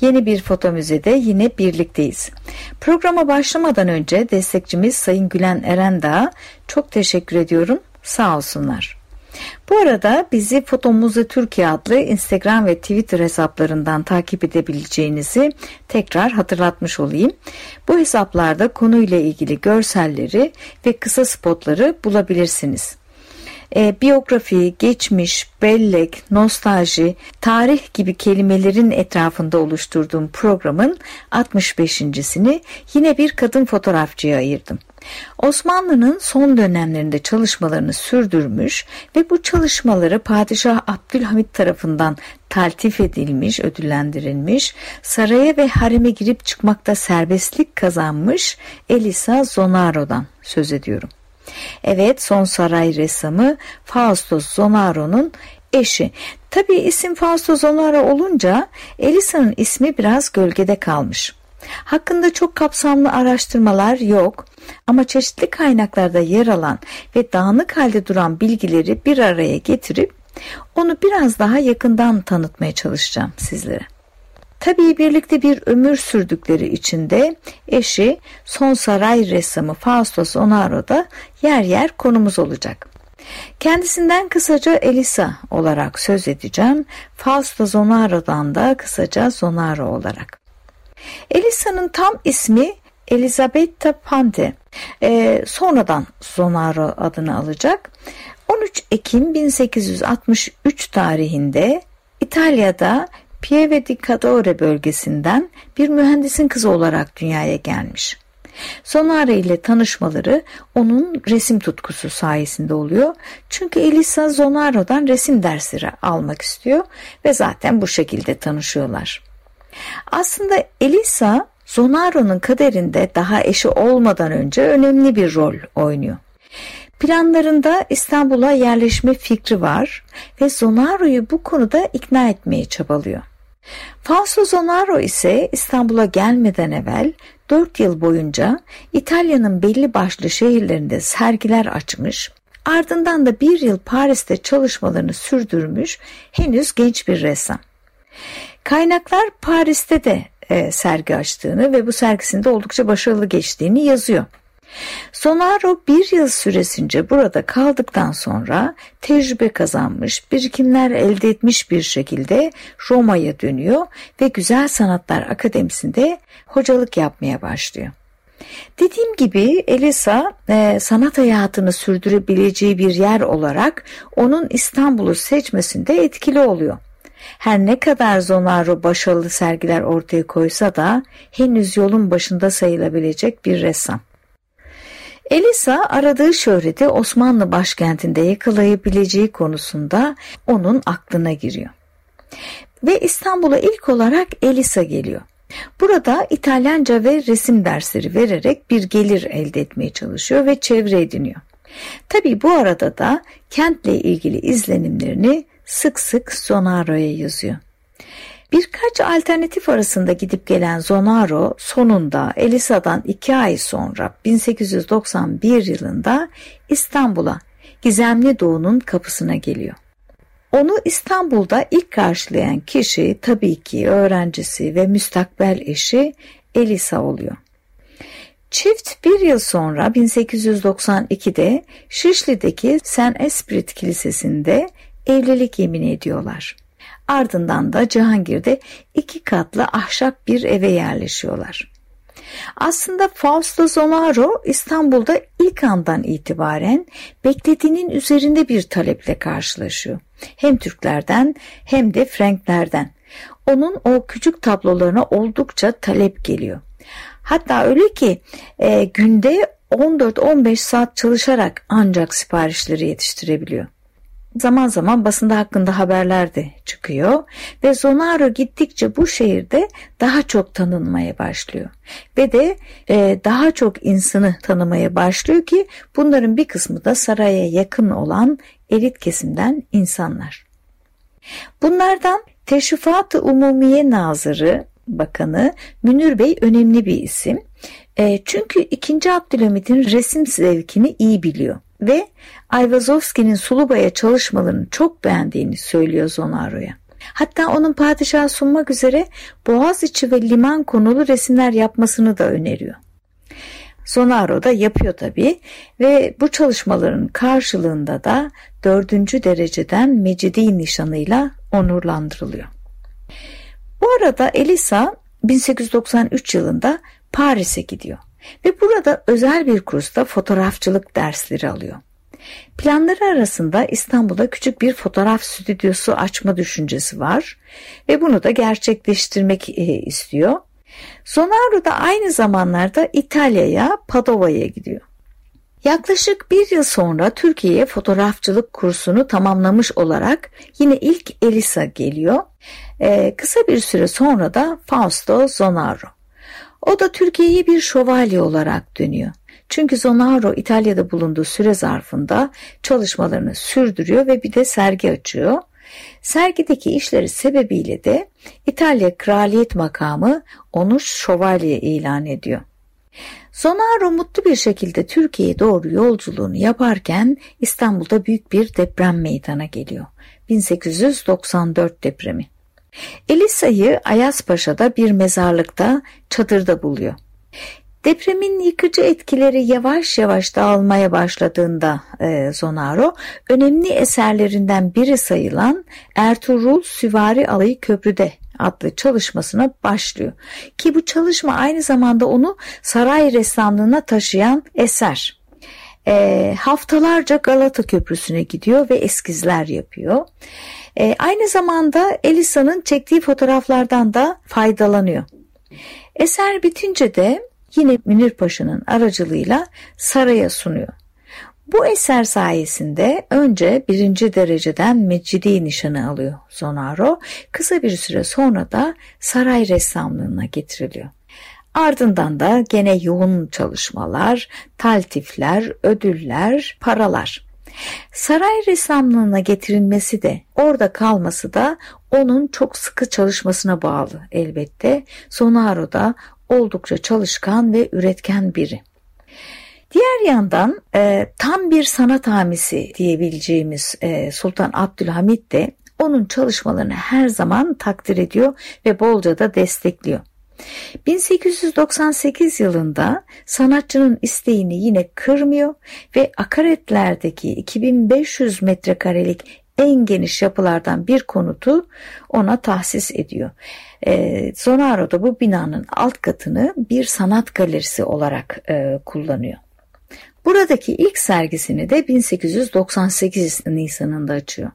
Yeni bir foto müzede yine birlikteyiz. Programa başlamadan önce destekçimiz Sayın Gülen Erendağ'a çok teşekkür ediyorum. Sağ olsunlar. Bu arada bizi Foto Müze Türkiye adlı Instagram ve Twitter hesaplarından takip edebileceğinizi tekrar hatırlatmış olayım. Bu hesaplarda konuyla ilgili görselleri ve kısa spotları bulabilirsiniz e, biyografi, geçmiş, bellek, nostalji, tarih gibi kelimelerin etrafında oluşturduğum programın 65.sini yine bir kadın fotoğrafçıya ayırdım. Osmanlı'nın son dönemlerinde çalışmalarını sürdürmüş ve bu çalışmaları Padişah Abdülhamit tarafından taltif edilmiş, ödüllendirilmiş, saraya ve hareme girip çıkmakta serbestlik kazanmış Elisa Zonaro'dan söz ediyorum. Evet son saray ressamı Fausto Zonaro'nun eşi. Tabi isim Fausto Zonaro olunca Elisa'nın ismi biraz gölgede kalmış. Hakkında çok kapsamlı araştırmalar yok ama çeşitli kaynaklarda yer alan ve dağınık halde duran bilgileri bir araya getirip onu biraz daha yakından tanıtmaya çalışacağım sizlere. Tabii birlikte bir ömür sürdükleri için de eşi son saray ressamı Fausto Zonaro da yer yer konumuz olacak. Kendisinden kısaca Elisa olarak söz edeceğim. Fausto Zonaro'dan da kısaca Zonaro olarak. Elisa'nın tam ismi Elisabetta Pante. Ee, sonradan Zonaro adını alacak. 13 Ekim 1863 tarihinde İtalya'da Pieve di Cadore bölgesinden bir mühendisin kızı olarak dünyaya gelmiş. Sonara ile tanışmaları onun resim tutkusu sayesinde oluyor. Çünkü Elisa Zonaro'dan resim dersleri almak istiyor ve zaten bu şekilde tanışıyorlar. Aslında Elisa Zonaro'nun kaderinde daha eşi olmadan önce önemli bir rol oynuyor. Planlarında İstanbul'a yerleşme fikri var ve Zonaro'yu bu konuda ikna etmeye çabalıyor. Fausto Zonaro ise İstanbul'a gelmeden evvel 4 yıl boyunca İtalya'nın belli başlı şehirlerinde sergiler açmış, ardından da bir yıl Paris'te çalışmalarını sürdürmüş henüz genç bir ressam. Kaynaklar Paris'te de e, sergi açtığını ve bu sergisinde oldukça başarılı geçtiğini yazıyor. Sonaro bir yıl süresince burada kaldıktan sonra tecrübe kazanmış, birikimler elde etmiş bir şekilde Roma'ya dönüyor ve Güzel Sanatlar Akademisi'nde hocalık yapmaya başlıyor. Dediğim gibi Elisa e, sanat hayatını sürdürebileceği bir yer olarak onun İstanbul'u seçmesinde etkili oluyor. Her ne kadar Zonaro başarılı sergiler ortaya koysa da henüz yolun başında sayılabilecek bir ressam. Elisa aradığı şöhreti Osmanlı başkentinde yakalayabileceği konusunda onun aklına giriyor. Ve İstanbul'a ilk olarak Elisa geliyor. Burada İtalyanca ve resim dersleri vererek bir gelir elde etmeye çalışıyor ve çevre ediniyor. Tabi bu arada da kentle ilgili izlenimlerini sık sık Sonaro'ya yazıyor. Birkaç alternatif arasında gidip gelen Zonaro sonunda Elisa'dan iki ay sonra 1891 yılında İstanbul'a Gizemli Doğu'nun kapısına geliyor. Onu İstanbul'da ilk karşılayan kişi tabii ki öğrencisi ve müstakbel eşi Elisa oluyor. Çift bir yıl sonra 1892'de Şişli'deki Saint Esprit Kilisesi'nde evlilik yemin ediyorlar. Ardından da Cihangir'de iki katlı ahşap bir eve yerleşiyorlar. Aslında Fausto Zonaro İstanbul'da ilk andan itibaren beklediğinin üzerinde bir taleple karşılaşıyor. Hem Türklerden hem de Franklerden. Onun o küçük tablolarına oldukça talep geliyor. Hatta öyle ki e, günde 14-15 saat çalışarak ancak siparişleri yetiştirebiliyor. Zaman zaman basında hakkında haberler de çıkıyor ve Zonaro gittikçe bu şehirde daha çok tanınmaya başlıyor ve de e, daha çok insanı tanımaya başlıyor ki bunların bir kısmı da saraya yakın olan elit kesimden insanlar. Bunlardan Teşrifat-ı Umumiye Nazırı Bakanı Münir Bey önemli bir isim. E, çünkü 2. Abdülhamit'in resim zevkini iyi biliyor ve Ayvazovski'nin Suluba'ya çalışmalarını çok beğendiğini söylüyor Zonaro'ya. Hatta onun padişaha sunmak üzere Boğaziçi ve liman konulu resimler yapmasını da öneriyor. Zonaro da yapıyor tabii ve bu çalışmaların karşılığında da dördüncü dereceden Mecidi nişanıyla onurlandırılıyor. Bu arada Elisa 1893 yılında Paris'e gidiyor ve burada özel bir kursta fotoğrafçılık dersleri alıyor. Planları arasında İstanbul'da küçük bir fotoğraf stüdyosu açma düşüncesi var ve bunu da gerçekleştirmek e, istiyor. Sonaro da aynı zamanlarda İtalya'ya, Padova'ya gidiyor. Yaklaşık bir yıl sonra Türkiye'ye fotoğrafçılık kursunu tamamlamış olarak yine ilk Elisa geliyor. Ee, kısa bir süre sonra da Fausto Zonaro. O da Türkiye'ye bir şövalye olarak dönüyor. Çünkü Zonaro İtalya'da bulunduğu süre zarfında çalışmalarını sürdürüyor ve bir de sergi açıyor. Sergideki işleri sebebiyle de İtalya kraliyet makamı onu şövalye ilan ediyor. Zonaro mutlu bir şekilde Türkiye'ye doğru yolculuğunu yaparken İstanbul'da büyük bir deprem meydana geliyor. 1894 depremi. Elisa'yı Ayazpaşa'da bir mezarlıkta çadırda buluyor. Depremin yıkıcı etkileri yavaş yavaş dağılmaya başladığında e, Zonaro önemli eserlerinden biri sayılan Ertuğrul Süvari Alayı Köprüde adlı çalışmasına başlıyor. Ki bu çalışma aynı zamanda onu saray ressamlığına taşıyan eser. E, haftalarca Galata Köprüsü'ne gidiyor ve eskizler yapıyor. E, aynı zamanda Elisa'nın çektiği fotoğraflardan da faydalanıyor. Eser bitince de yine Münir Paşa'nın aracılığıyla saraya sunuyor. Bu eser sayesinde önce birinci dereceden Mecidi nişanı alıyor Zonaro. Kısa bir süre sonra da saray ressamlığına getiriliyor. Ardından da gene yoğun çalışmalar, taltifler, ödüller, paralar. Saray ressamlığına getirilmesi de orada kalması da onun çok sıkı çalışmasına bağlı elbette. Sonaro da oldukça çalışkan ve üretken biri. Diğer yandan e, tam bir sanat hamisi diyebileceğimiz e, Sultan Abdülhamit de onun çalışmalarını her zaman takdir ediyor ve bolca da destekliyor. 1898 yılında sanatçının isteğini yine kırmıyor ve akaretlerdeki 2500 metrekarelik en geniş yapılardan bir konutu ona tahsis ediyor. E, Zonaro da bu binanın alt katını bir sanat galerisi olarak e, kullanıyor. Buradaki ilk sergisini de 1898 Nisan'ında açıyor.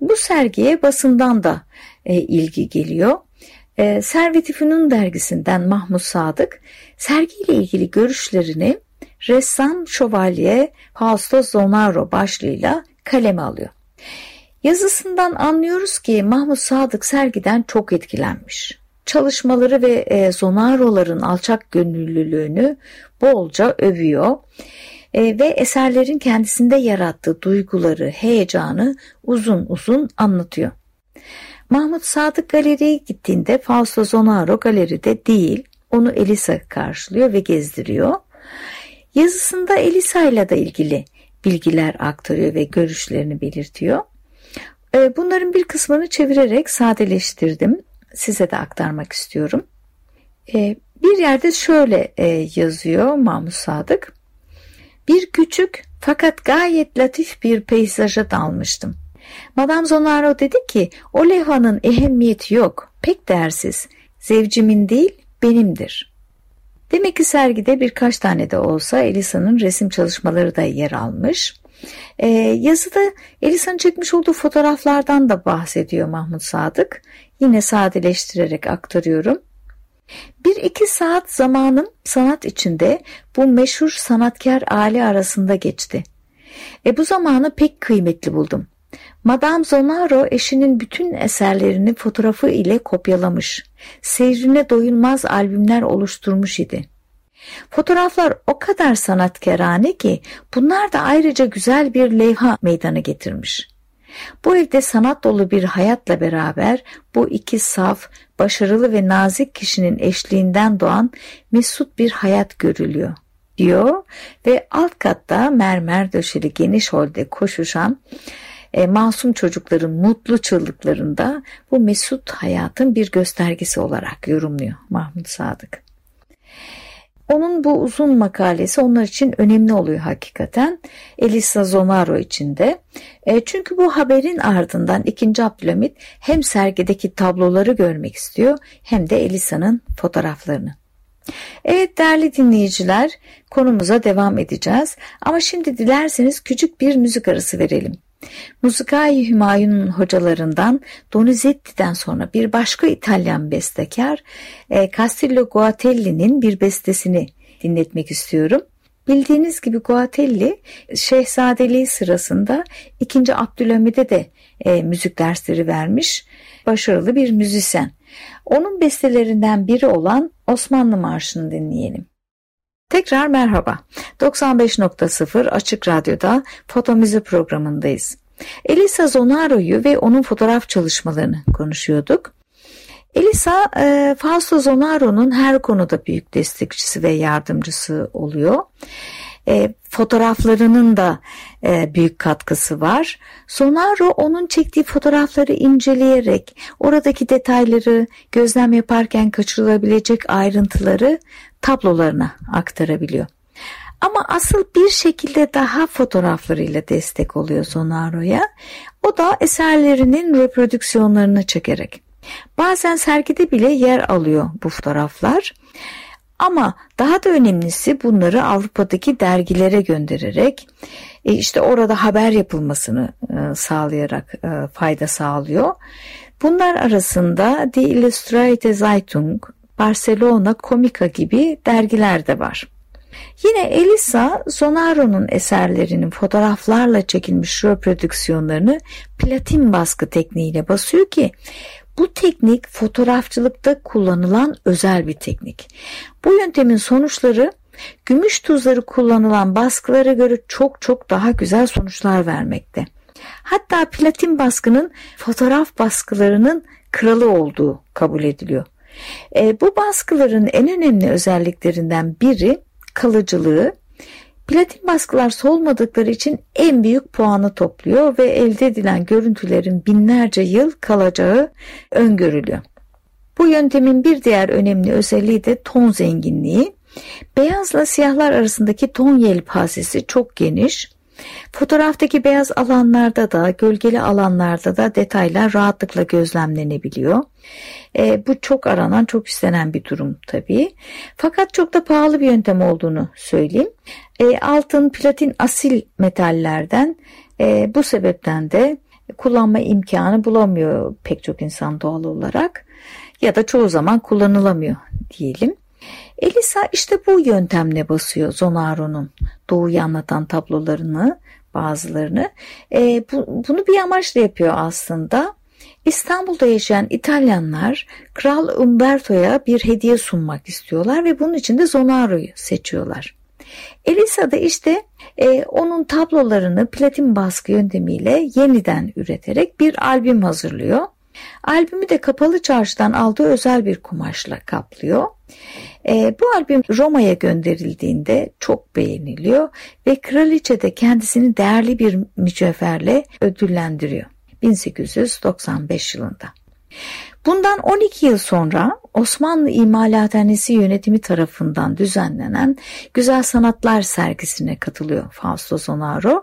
Bu sergiye basından da e, ilgi geliyor. E, Servet-i Fünun dergisinden Mahmut Sadık sergiyle ilgili görüşlerini ressam şövalye Fausto Zonaro başlığıyla kaleme alıyor. Yazısından anlıyoruz ki Mahmut Sadık sergiden çok etkilenmiş. Çalışmaları ve e, Zonaro'ların alçak gönüllülüğünü bolca övüyor e, ve eserlerin kendisinde yarattığı duyguları, heyecanı uzun uzun anlatıyor. Mahmut Sadık galeriye gittiğinde Fausto Zonaro galeride değil, onu Elisa karşılıyor ve gezdiriyor. Yazısında Elisa ile de ilgili bilgiler aktarıyor ve görüşlerini belirtiyor. Ee, bunların bir kısmını çevirerek sadeleştirdim. Size de aktarmak istiyorum. Ee, bir yerde şöyle e, yazıyor Mahmut Sadık. Bir küçük fakat gayet latif bir peyzaja dalmıştım. Madame Zonaro dedi ki o levhanın ehemmiyeti yok, pek değersiz. Zevcimin değil benimdir. Demek ki sergide birkaç tane de olsa Elisa'nın resim çalışmaları da yer almış. Ee, yazıda Elisa'nın çekmiş olduğu fotoğraflardan da bahsediyor Mahmut Sadık. Yine sadeleştirerek aktarıyorum. Bir iki saat zamanım sanat içinde bu meşhur sanatkar aile arasında geçti. E bu zamanı pek kıymetli buldum. Madame Zonaro eşinin bütün eserlerini fotoğrafı ile kopyalamış. Seyrine doyulmaz albümler oluşturmuş idi. Fotoğraflar o kadar sanatkarane ki bunlar da ayrıca güzel bir levha meydana getirmiş. Bu evde sanat dolu bir hayatla beraber bu iki saf, başarılı ve nazik kişinin eşliğinden doğan mesut bir hayat görülüyor diyor ve alt katta mermer döşeli geniş holde koşuşan e, masum çocukların mutlu çığlıklarında bu mesut hayatın bir göstergesi olarak yorumluyor Mahmut Sadık. Onun bu uzun makalesi onlar için önemli oluyor hakikaten. Elisa Zonaro için de. E, çünkü bu haberin ardından 2. Abdülhamit hem sergideki tabloları görmek istiyor hem de Elisa'nın fotoğraflarını. Evet değerli dinleyiciler konumuza devam edeceğiz ama şimdi dilerseniz küçük bir müzik arası verelim. Musikai Hümayun'un hocalarından Donizetti'den sonra bir başka İtalyan bestekar e, Castillo Guatelli'nin bir bestesini dinletmek istiyorum. Bildiğiniz gibi Guatelli şehzadeliği sırasında 2. Abdülhamid'e de e, müzik dersleri vermiş. Başarılı bir müzisyen. Onun bestelerinden biri olan Osmanlı Marşı'nı dinleyelim. Tekrar merhaba. 95.0 Açık Radyo'da Foto Müze programındayız. Elisa Zonaro'yu ve onun fotoğraf çalışmalarını konuşuyorduk. Elisa, e, Fausto Zonaro'nun her konuda büyük destekçisi ve yardımcısı oluyor. E, fotoğraflarının da e, büyük katkısı var. Sonaro onun çektiği fotoğrafları inceleyerek oradaki detayları gözlem yaparken kaçırılabilecek ayrıntıları tablolarına aktarabiliyor. Ama asıl bir şekilde daha fotoğraflarıyla destek oluyor Sonaro'ya. O da eserlerinin reprodüksiyonlarını çekerek. Bazen sergide bile yer alıyor bu fotoğraflar. Ama daha da önemlisi bunları Avrupa'daki dergilere göndererek e, işte orada haber yapılmasını e, sağlayarak e, fayda sağlıyor. Bunlar arasında Die Illustrierte Zeitung, Barcelona Comica gibi dergiler de var. Yine Elisa Sonaro'nun eserlerinin fotoğraflarla çekilmiş reprodüksiyonlarını platin baskı tekniğiyle basıyor ki bu teknik fotoğrafçılıkta kullanılan özel bir teknik. Bu yöntemin sonuçları gümüş tuzları kullanılan baskılara göre çok çok daha güzel sonuçlar vermekte. Hatta platin baskının fotoğraf baskılarının kralı olduğu kabul ediliyor. E, bu baskıların en önemli özelliklerinden biri kalıcılığı. Platin baskılar solmadıkları için en büyük puanı topluyor ve elde edilen görüntülerin binlerce yıl kalacağı öngörülüyor. Bu yöntemin bir diğer önemli özelliği de ton zenginliği. Beyazla siyahlar arasındaki ton yelpazesi çok geniş. Fotoğraftaki beyaz alanlarda da gölgeli alanlarda da detaylar rahatlıkla gözlemlenebiliyor. E, bu çok aranan çok istenen bir durum tabii. Fakat çok da pahalı bir yöntem olduğunu söyleyeyim. E, altın, platin asil metallerden e, bu sebepten de kullanma imkanı bulamıyor pek çok insan doğal olarak ya da çoğu zaman kullanılamıyor diyelim. Elisa işte bu yöntemle basıyor Zonaro'nun doğuyu anlatan tablolarını bazılarını. E, bu, bunu bir amaçla yapıyor aslında. İstanbul'da yaşayan İtalyanlar Kral Umberto'ya bir hediye sunmak istiyorlar ve bunun için de Zonaro'yu seçiyorlar. Elisa da işte e, onun tablolarını platin baskı yöntemiyle yeniden üreterek bir albüm hazırlıyor. Albümü de kapalı çarşıdan aldığı özel bir kumaşla kaplıyor. E, bu albüm Roma'ya gönderildiğinde çok beğeniliyor ve kraliçe de kendisini değerli bir mücevherle ödüllendiriyor 1895 yılında. Bundan 12 yıl sonra Osmanlı İmalathanesi yönetimi tarafından düzenlenen Güzel Sanatlar sergisine katılıyor Fausto Zonaro.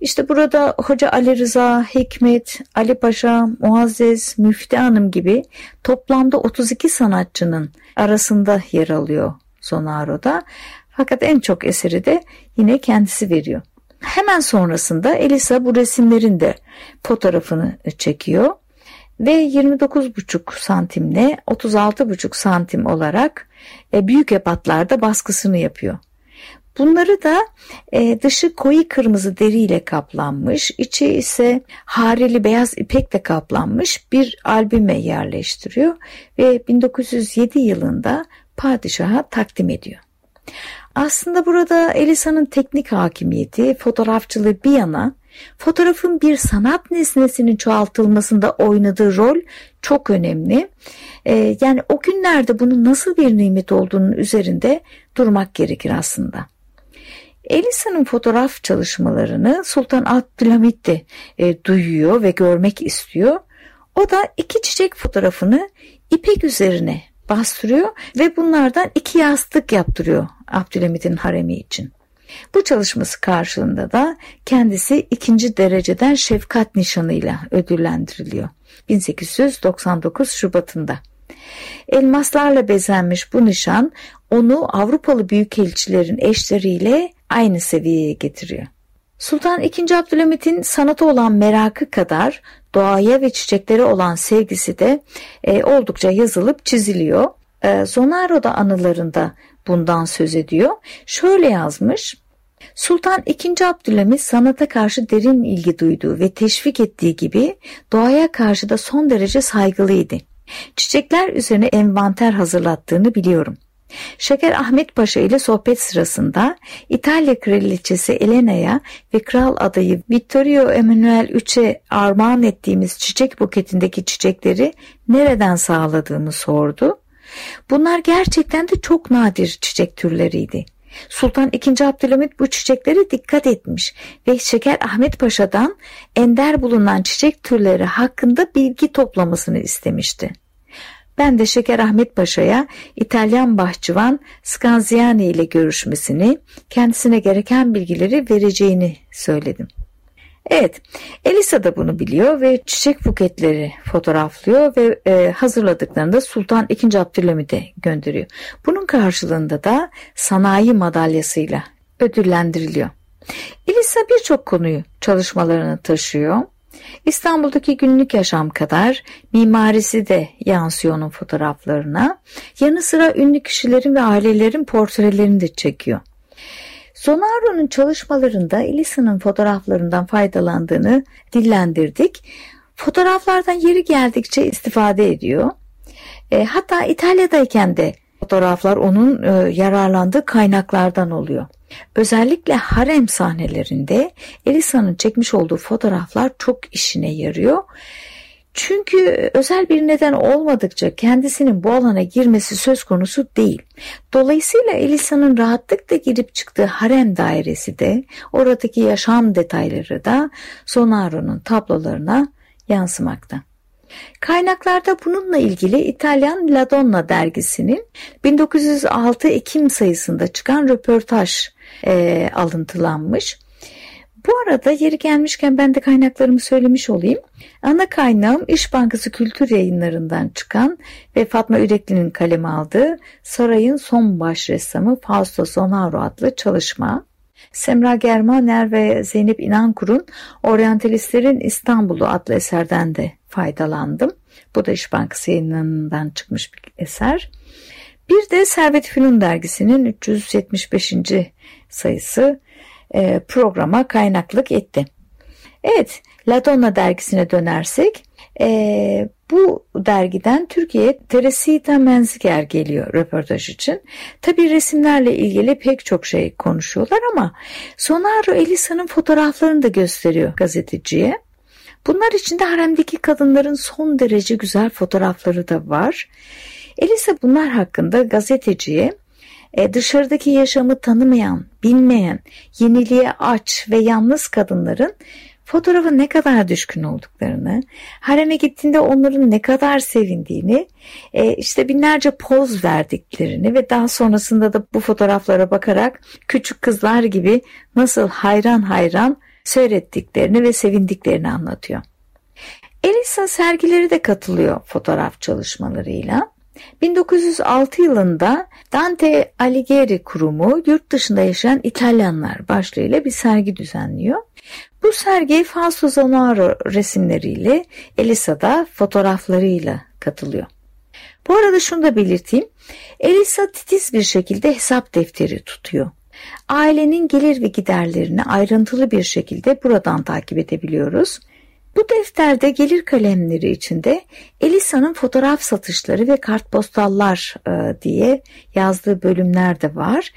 İşte burada Hoca Ali Rıza, Hikmet, Ali Paşa, Muazzez, Müftü Hanım gibi toplamda 32 sanatçının arasında yer alıyor Zonaro'da. Fakat en çok eseri de yine kendisi veriyor. Hemen sonrasında Elisa bu resimlerin de fotoğrafını çekiyor ve 29,5 santimle 36,5 santim olarak e, büyük ebatlarda baskısını yapıyor. Bunları da e, dışı koyu kırmızı deriyle kaplanmış, içi ise harili beyaz ipekle kaplanmış bir albüme yerleştiriyor ve 1907 yılında padişaha takdim ediyor. Aslında burada Elisa'nın teknik hakimiyeti, fotoğrafçılığı bir yana fotoğrafın bir sanat nesnesinin çoğaltılmasında oynadığı rol çok önemli. Ee, yani o günlerde bunun nasıl bir nimet olduğunun üzerinde durmak gerekir aslında. Elisa'nın fotoğraf çalışmalarını Sultan Abdülhamit de e, duyuyor ve görmek istiyor. O da iki çiçek fotoğrafını ipek üzerine bastırıyor ve bunlardan iki yastık yaptırıyor Abdülhamit'in haremi için. Bu çalışması karşılığında da kendisi ikinci dereceden şefkat nişanıyla ödüllendiriliyor. 1899 Şubat'ında. Elmaslarla bezenmiş bu nişan onu Avrupalı büyükelçilerin eşleriyle aynı seviyeye getiriyor. Sultan II. Abdülhamit'in sanata olan merakı kadar doğaya ve çiçeklere olan sevgisi de e, oldukça yazılıp çiziliyor. E, Zonaro da anılarında bundan söz ediyor. Şöyle yazmış. Sultan II. Abdülhamit sanata karşı derin ilgi duyduğu ve teşvik ettiği gibi doğaya karşı da son derece saygılıydı. Çiçekler üzerine envanter hazırlattığını biliyorum. Şeker Ahmet Paşa ile sohbet sırasında İtalya Kraliçesi Elena'ya ve kral adayı Vittorio Emanuele III'e armağan ettiğimiz çiçek buketindeki çiçekleri nereden sağladığımı sordu. Bunlar gerçekten de çok nadir çiçek türleriydi. Sultan II. Abdülhamit bu çiçeklere dikkat etmiş ve Şeker Ahmet Paşa'dan ender bulunan çiçek türleri hakkında bilgi toplamasını istemişti. Ben de Şeker Ahmet Paşa'ya İtalyan bahçıvan Scanziani ile görüşmesini, kendisine gereken bilgileri vereceğini söyledim. Evet, Elisa da bunu biliyor ve çiçek buketleri fotoğraflıyor ve e, hazırladıklarında Sultan II. Abdülhamit'e gönderiyor. Bunun karşılığında da sanayi madalyasıyla ödüllendiriliyor. Elisa birçok konuyu çalışmalarını taşıyor. İstanbul'daki günlük yaşam kadar mimarisi de yansıyor onun fotoğraflarına. Yanı sıra ünlü kişilerin ve ailelerin portrelerini de çekiyor. Sonaro'nun çalışmalarında Elisa'nın fotoğraflarından faydalandığını dillendirdik. Fotoğraflardan yeri geldikçe istifade ediyor. E, hatta İtalya'dayken de fotoğraflar onun e, yararlandığı kaynaklardan oluyor. Özellikle harem sahnelerinde Elisa'nın çekmiş olduğu fotoğraflar çok işine yarıyor. Çünkü özel bir neden olmadıkça kendisinin bu alana girmesi söz konusu değil. Dolayısıyla Elisa'nın rahatlıkla girip çıktığı harem dairesi de oradaki yaşam detayları da Sonaro'nun tablolarına yansımakta. Kaynaklarda bununla ilgili İtalyan La Donna dergisinin 1906 Ekim sayısında çıkan röportaj e, alıntılanmış. Bu arada yeri gelmişken ben de kaynaklarımı söylemiş olayım. Ana kaynağım İş Bankası Kültür Yayınlarından çıkan ve Fatma Ürekli'nin kaleme aldığı Sarayın Son Baş Ressamı Fausto Sonaro adlı çalışma. Semra Germaner ve Zeynep İnankur'un Oryantalistlerin İstanbul'u adlı eserden de faydalandım. Bu da İş Bankası yayınlarından çıkmış bir eser. Bir de Servet Fünun dergisinin 375. sayısı e, programa kaynaklık etti. Evet, Ladonna dergisine dönersek e, bu dergiden Türkiye'ye Teresita Menziger geliyor röportaj için. Tabi resimlerle ilgili pek çok şey konuşuyorlar ama Sonaro Elisa'nın fotoğraflarını da gösteriyor gazeteciye. Bunlar içinde haremdeki kadınların son derece güzel fotoğrafları da var. Elisa bunlar hakkında gazeteciye e, dışarıdaki yaşamı tanımayan, bilmeyen, yeniliğe aç ve yalnız kadınların fotoğrafa ne kadar düşkün olduklarını, hareme gittiğinde onların ne kadar sevindiğini, e, işte binlerce poz verdiklerini ve daha sonrasında da bu fotoğraflara bakarak küçük kızlar gibi nasıl hayran hayran seyrettiklerini ve sevindiklerini anlatıyor. Elisa sergileri de katılıyor fotoğraf çalışmalarıyla. 1906 yılında Dante Alighieri Kurumu yurt dışında yaşayan İtalyanlar başlığıyla bir sergi düzenliyor. Bu sergi Fausto Zanaro resimleriyle Elisa da fotoğraflarıyla katılıyor. Bu arada şunu da belirteyim. Elisa titiz bir şekilde hesap defteri tutuyor. Ailenin gelir ve giderlerini ayrıntılı bir şekilde buradan takip edebiliyoruz. Bu defterde gelir kalemleri içinde Elisa'nın fotoğraf satışları ve kartpostallar e, diye yazdığı bölümler de var.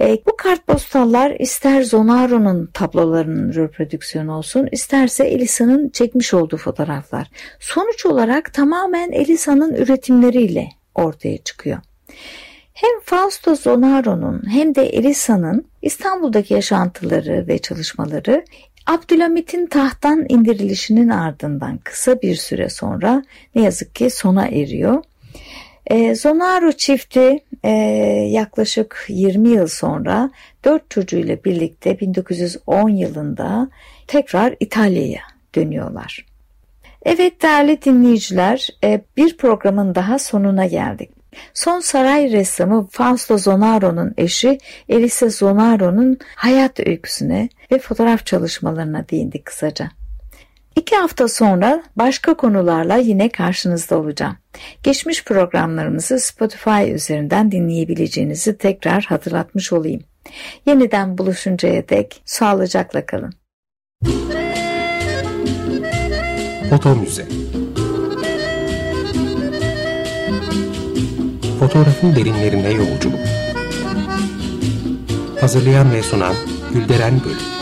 E, bu kartpostallar ister Zonaro'nun tablolarının reprodüksiyonu olsun isterse Elisa'nın çekmiş olduğu fotoğraflar. Sonuç olarak tamamen Elisa'nın üretimleriyle ortaya çıkıyor. Hem Fausto Zonaro'nun hem de Elisa'nın İstanbul'daki yaşantıları ve çalışmaları Abdülhamit'in tahttan indirilişinin ardından kısa bir süre sonra ne yazık ki sona eriyor. E, Zonaro çifti e, yaklaşık 20 yıl sonra dört çocuğuyla birlikte 1910 yılında tekrar İtalya'ya dönüyorlar. Evet değerli dinleyiciler e, bir programın daha sonuna geldik. Son saray ressamı Fausto Zonaro'nun eşi Elisa Zonaro'nun hayat öyküsüne ve fotoğraf çalışmalarına değindik kısaca. İki hafta sonra başka konularla yine karşınızda olacağım. Geçmiş programlarımızı Spotify üzerinden dinleyebileceğinizi tekrar hatırlatmış olayım. Yeniden buluşuncaya dek sağlıcakla kalın. Foto Müze Fotoğrafın derinlerine yolculuk. Hazırlayan ve sunan Gülderen Bölüm